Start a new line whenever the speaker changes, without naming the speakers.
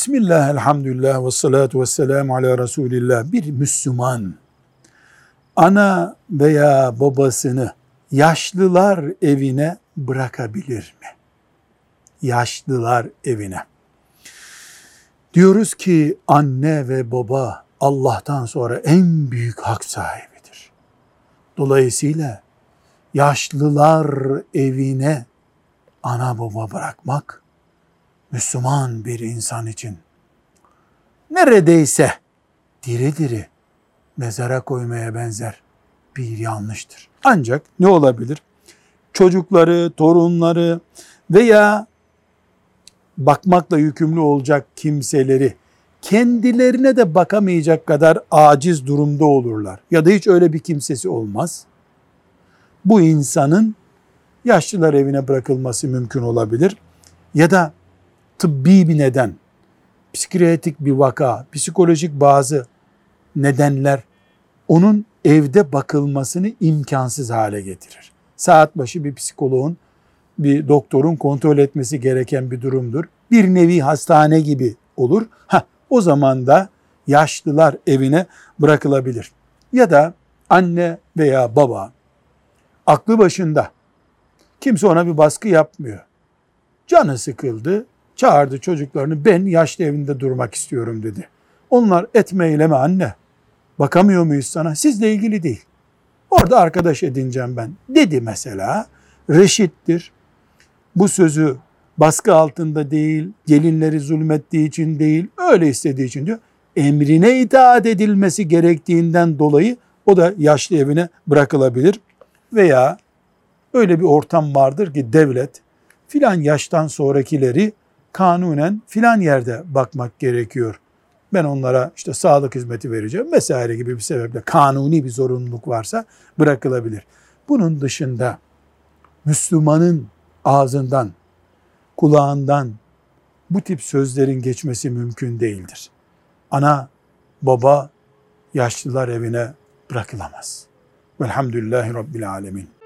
Bismillah, elhamdülillah ve salatu ve selamu ala Resulillah. Bir Müslüman ana veya babasını yaşlılar evine bırakabilir mi? Yaşlılar evine. Diyoruz ki anne ve baba Allah'tan sonra en büyük hak sahibidir. Dolayısıyla yaşlılar evine ana baba bırakmak Müslüman bir insan için neredeyse diri diri mezara koymaya benzer bir yanlıştır. Ancak ne olabilir? Çocukları, torunları veya bakmakla yükümlü olacak kimseleri kendilerine de bakamayacak kadar aciz durumda olurlar. Ya da hiç öyle bir kimsesi olmaz. Bu insanın yaşlılar evine bırakılması mümkün olabilir. Ya da tıbbi bir neden, psikiyatrik bir vaka, psikolojik bazı nedenler onun evde bakılmasını imkansız hale getirir. Saat başı bir psikoloğun, bir doktorun kontrol etmesi gereken bir durumdur. Bir nevi hastane gibi olur. Ha, o zaman da yaşlılar evine bırakılabilir. Ya da anne veya baba aklı başında kimse ona bir baskı yapmıyor. Canı sıkıldı, çağırdı çocuklarını ben yaşlı evinde durmak istiyorum dedi. Onlar etme eyleme anne. Bakamıyor muyuz sana? Sizle ilgili değil. Orada arkadaş edineceğim ben dedi mesela. Reşittir. Bu sözü baskı altında değil, gelinleri zulmettiği için değil, öyle istediği için diyor. Emrine itaat edilmesi gerektiğinden dolayı o da yaşlı evine bırakılabilir. Veya öyle bir ortam vardır ki devlet filan yaştan sonrakileri kanunen filan yerde bakmak gerekiyor. Ben onlara işte sağlık hizmeti vereceğim vesaire gibi bir sebeple kanuni bir zorunluluk varsa bırakılabilir. Bunun dışında Müslümanın ağzından, kulağından bu tip sözlerin geçmesi mümkün değildir. Ana, baba yaşlılar evine bırakılamaz. Velhamdülillahi Rabbil Alemin.